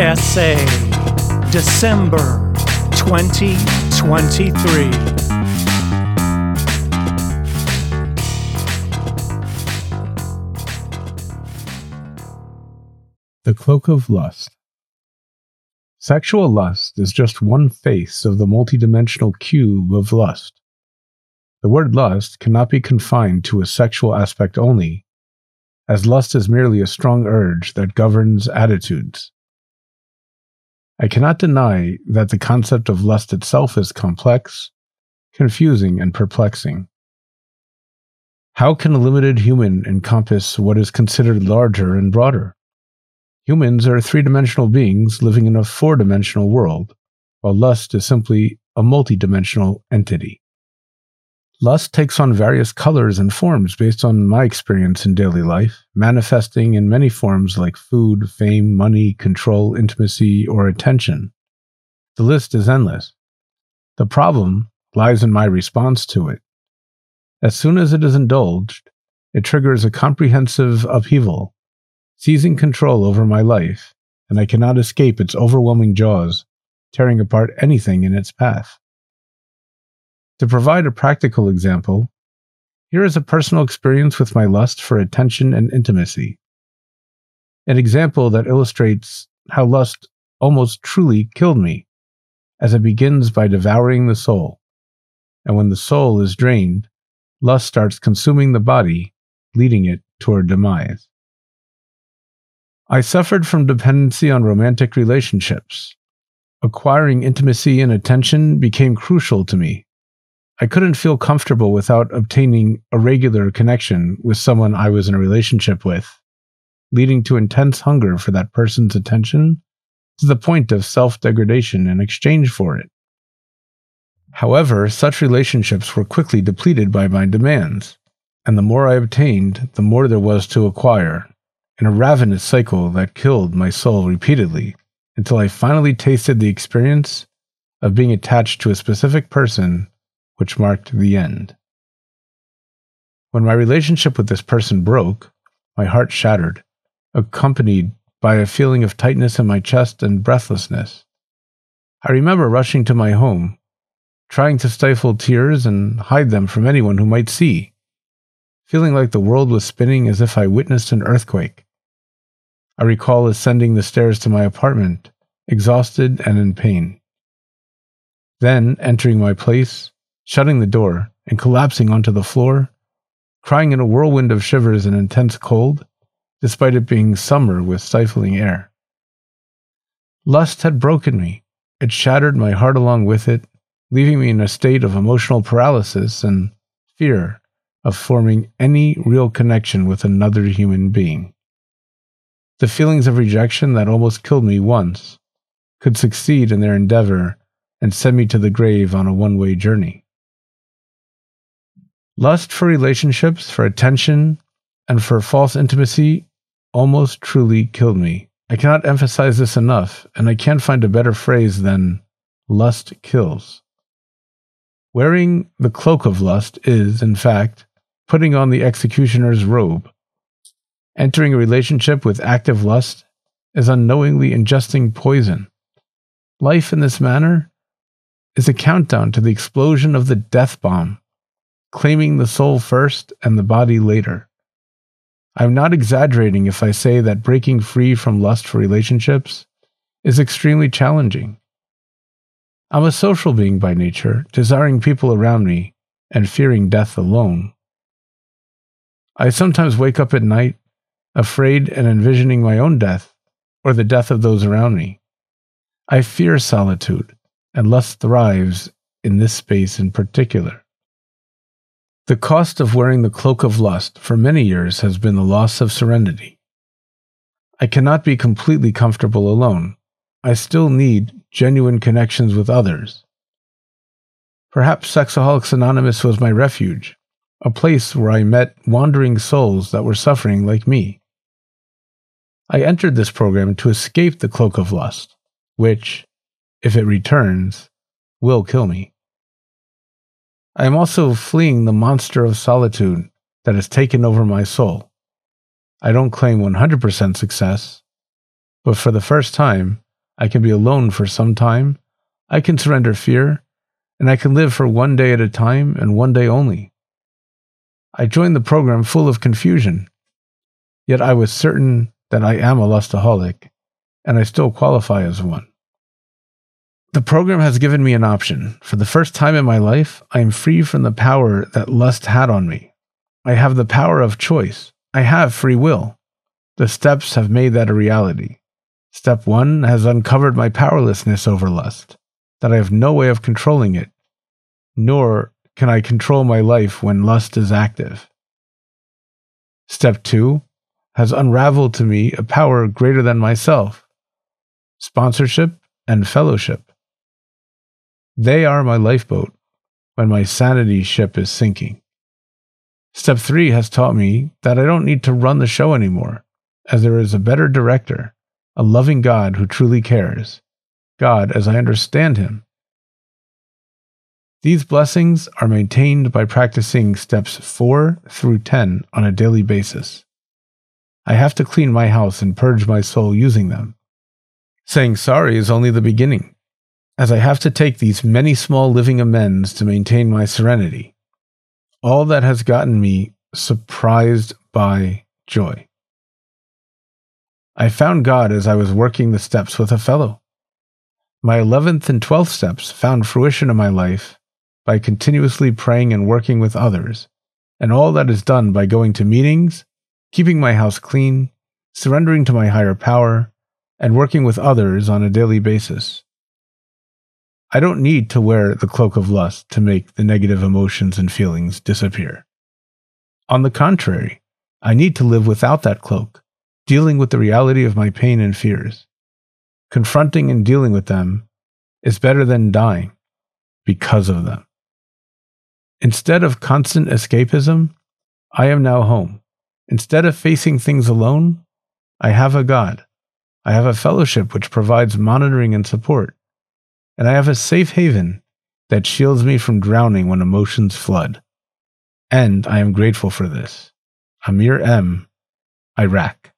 Essay, December 2023. The Cloak of Lust. Sexual lust is just one face of the multidimensional cube of lust. The word lust cannot be confined to a sexual aspect only, as lust is merely a strong urge that governs attitudes. I cannot deny that the concept of lust itself is complex, confusing, and perplexing. How can a limited human encompass what is considered larger and broader? Humans are three dimensional beings living in a four dimensional world, while lust is simply a multidimensional entity. Lust takes on various colors and forms based on my experience in daily life, manifesting in many forms like food, fame, money, control, intimacy, or attention. The list is endless. The problem lies in my response to it. As soon as it is indulged, it triggers a comprehensive upheaval, seizing control over my life, and I cannot escape its overwhelming jaws, tearing apart anything in its path. To provide a practical example, here is a personal experience with my lust for attention and intimacy. An example that illustrates how lust almost truly killed me, as it begins by devouring the soul. And when the soul is drained, lust starts consuming the body, leading it toward demise. I suffered from dependency on romantic relationships. Acquiring intimacy and attention became crucial to me I couldn't feel comfortable without obtaining a regular connection with someone I was in a relationship with, leading to intense hunger for that person's attention to the point of self degradation in exchange for it. However, such relationships were quickly depleted by my demands, and the more I obtained, the more there was to acquire, in a ravenous cycle that killed my soul repeatedly until I finally tasted the experience of being attached to a specific person which marked the end. When my relationship with this person broke, my heart shattered, accompanied by a feeling of tightness in my chest and breathlessness. I remember rushing to my home, trying to stifle tears and hide them from anyone who might see, feeling like the world was spinning as if I witnessed an earthquake. I recall ascending the stairs to my apartment, exhausted and in pain. Then, entering my place, shutting the door and collapsing onto the floor, crying in a whirlwind of shivers and intense cold, despite it being summer with stifling air. Lust had broken me. It shattered my heart along with it, leaving me in a state of emotional paralysis and fear of forming any real connection with another human being. The feelings of rejection that almost killed me once could succeed in their endeavor and send me to the grave on a one way journey. Lust for relationships, for attention, and for false intimacy almost truly killed me. I cannot emphasize this enough, and I can't find a better phrase than lust kills. Wearing the cloak of lust is, in fact, putting on the executioner's robe. Entering a relationship with active lust is unknowingly ingesting poison. Life in this manner is a countdown to the explosion of the death bomb claiming the soul first and the body later. I'm not exaggerating if I say that breaking free from lust for relationships is extremely challenging. I'm a social being by nature, desiring people around me and fearing death alone. I sometimes wake up at night afraid and envisioning my own death or the death of those around me. I fear solitude, and lust thrives in this space in particular. The cost of wearing the cloak of lust for many years has been the loss of serenity. I cannot be completely comfortable alone. I still need genuine connections with others. Perhaps Sexaholics Anonymous was my refuge, a place where I met wandering souls that were suffering like me. I entered this program to escape the cloak of lust, which, if it returns, will kill me. I am also fleeing the monster of solitude that has taken over my soul. I don't claim 100% success, but for the first time, I can be alone for some time. I can surrender fear, and I can live for one day at a time and one day only. I joined the program full of confusion, yet I was certain that I am a lustaholic, and I still qualify as one. The program has given me an option. For the first time in my life, I am free from the power that lust had on me. I have the power of choice. I have free will. The steps have made that a reality. Step one has uncovered my powerlessness over lust, that I have no way of controlling it, nor can I control my life when lust is active. Step two has unraveled to me a power greater than myself sponsorship and fellowship. They are my lifeboat when my sanity ship is sinking. Step three has taught me that I don't need to run the show anymore, as there is a better director, a loving God who truly cares, God as I understand him. These blessings are maintained by practicing steps 4 through 10 on a daily basis. I have to clean my house and purge my soul using them. Saying sorry is only the beginning, as I have to take these many small living amends to maintain my serenity all that has gotten me surprised by joy. I found God as I was working the steps with a fellow. My 11th and 12th steps found fruition in my life by continuously praying and working with others, and all that is done by going to meetings, keeping my house clean, surrendering to my higher power, and working with others on a daily basis. I don't need to wear the cloak of lust to make the negative emotions and feelings disappear. On the contrary, I need to live without that cloak, dealing with the reality of my pain and fears. Confronting and dealing with them is better than dying because of them. Instead of constant escapism, I am now home. Instead of facing things alone, I have a God. I have a fellowship which provides monitoring and support and I have a safe haven that shields me from drowning when emotions flood. And I am grateful for this. Ameer M., Iraq.